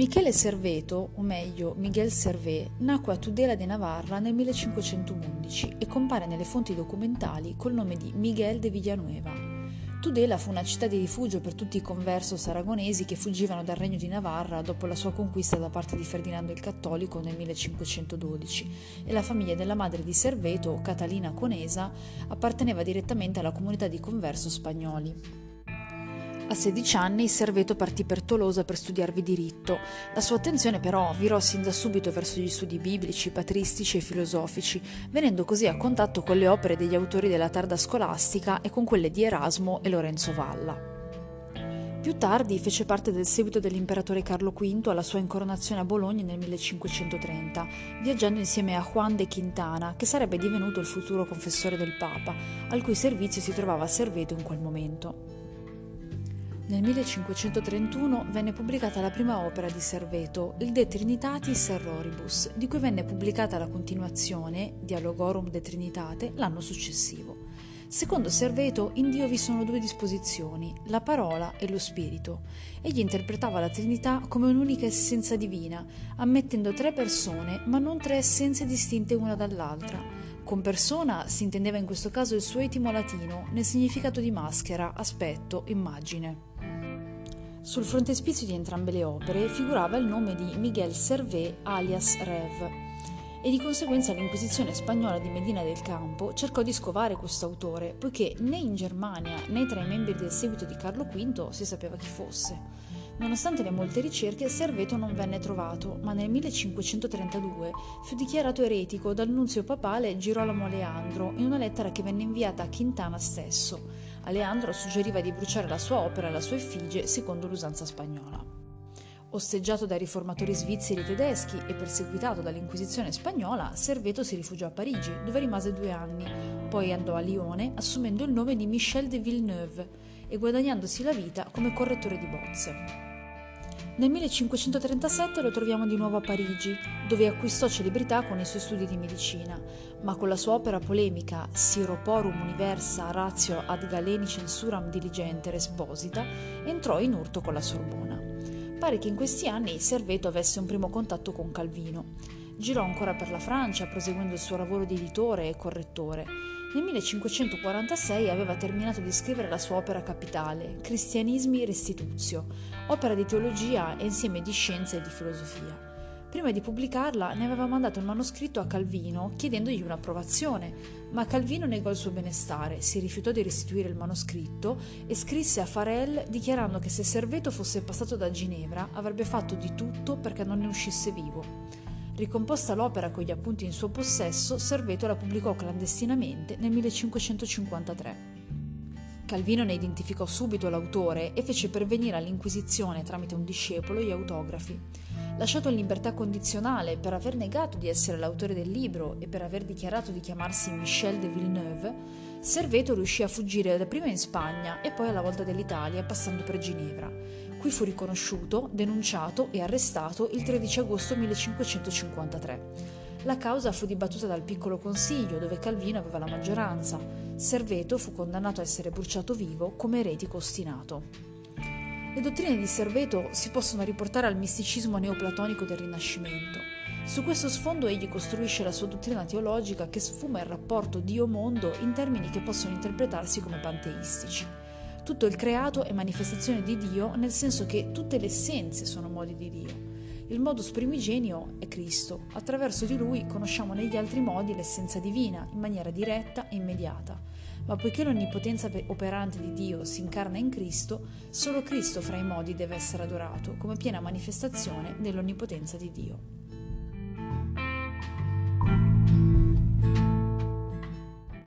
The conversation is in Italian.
Michele Serveto, o meglio Miguel Servet, nacque a Tudela de Navarra nel 1511 e compare nelle fonti documentali col nome di Miguel de Villanueva. Tudela fu una città di rifugio per tutti i conversos aragonesi che fuggivano dal regno di Navarra dopo la sua conquista da parte di Ferdinando il Cattolico nel 1512 e la famiglia della madre di Serveto, Catalina Conesa, apparteneva direttamente alla comunità di converso spagnoli. A 16 anni Serveto partì per Tolosa per studiarvi diritto. La sua attenzione però virò sin da subito verso gli studi biblici, patristici e filosofici, venendo così a contatto con le opere degli autori della tarda scolastica e con quelle di Erasmo e Lorenzo Valla. Più tardi fece parte del seguito dell'imperatore Carlo V alla sua incoronazione a Bologna nel 1530, viaggiando insieme a Juan de Quintana, che sarebbe divenuto il futuro confessore del Papa, al cui servizio si trovava Serveto in quel momento. Nel 1531 venne pubblicata la prima opera di Serveto, il De Trinitatis Erroribus, di cui venne pubblicata la continuazione, Dialogorum de Trinitate, l'anno successivo. Secondo Serveto, in Dio vi sono due disposizioni, la parola e lo spirito. Egli interpretava la Trinità come un'unica essenza divina, ammettendo tre persone, ma non tre essenze distinte una dall'altra. Con persona si intendeva in questo caso il suo etimo latino, nel significato di maschera, aspetto, immagine. Sul frontespizio di entrambe le opere figurava il nome di Miguel Servet alias Rev e di conseguenza l'Inquisizione spagnola di Medina del Campo cercò di scovare questo autore, poiché né in Germania né tra i membri del seguito di Carlo V si sapeva chi fosse. Nonostante le molte ricerche, Serveto non venne trovato, ma nel 1532 fu dichiarato eretico dal nunzio papale Girolamo Aleandro in una lettera che venne inviata a Quintana stesso. Aleandro suggeriva di bruciare la sua opera e la sua effigie secondo l'usanza spagnola. Osteggiato dai riformatori svizzeri e tedeschi e perseguitato dall'Inquisizione spagnola, Serveto si rifugiò a Parigi, dove rimase due anni. Poi andò a Lione, assumendo il nome di Michel de Villeneuve e guadagnandosi la vita come correttore di bozze. Nel 1537 lo troviamo di nuovo a Parigi, dove acquistò celebrità con i suoi studi di medicina, ma con la sua opera polemica Siroporum Universa Ratio ad Galeni Censuram Diligente Resposita entrò in urto con la Sorbona. Pare che in questi anni Serveto avesse un primo contatto con Calvino. Girò ancora per la Francia, proseguendo il suo lavoro di editore e correttore, nel 1546 aveva terminato di scrivere la sua opera capitale, Cristianismi Restituzio, opera di teologia e insieme di scienza e di filosofia. Prima di pubblicarla ne aveva mandato il manoscritto a Calvino chiedendogli un'approvazione, ma Calvino negò il suo benestare, si rifiutò di restituire il manoscritto e scrisse a Farel dichiarando che se Serveto fosse passato da Ginevra avrebbe fatto di tutto perché non ne uscisse vivo. Ricomposta l'opera con gli appunti in suo possesso, Serveto la pubblicò clandestinamente nel 1553. Calvino ne identificò subito l'autore e fece pervenire all'Inquisizione tramite un discepolo gli autografi. Lasciato in libertà condizionale per aver negato di essere l'autore del libro e per aver dichiarato di chiamarsi Michel de Villeneuve, Serveto riuscì a fuggire dapprima in Spagna e poi alla volta dell'Italia passando per Ginevra. Qui fu riconosciuto, denunciato e arrestato il 13 agosto 1553. La causa fu dibattuta dal piccolo consiglio, dove Calvino aveva la maggioranza. Serveto fu condannato a essere bruciato vivo come eretico ostinato. Le dottrine di Serveto si possono riportare al misticismo neoplatonico del Rinascimento. Su questo sfondo egli costruisce la sua dottrina teologica che sfuma il rapporto Dio-mondo in termini che possono interpretarsi come panteistici. Tutto il creato è manifestazione di Dio nel senso che tutte le essenze sono modi di Dio. Il modus primigenio è Cristo. Attraverso di lui conosciamo negli altri modi l'essenza divina in maniera diretta e immediata. Ma poiché l'onnipotenza operante di Dio si incarna in Cristo, solo Cristo fra i modi deve essere adorato come piena manifestazione dell'onnipotenza di Dio.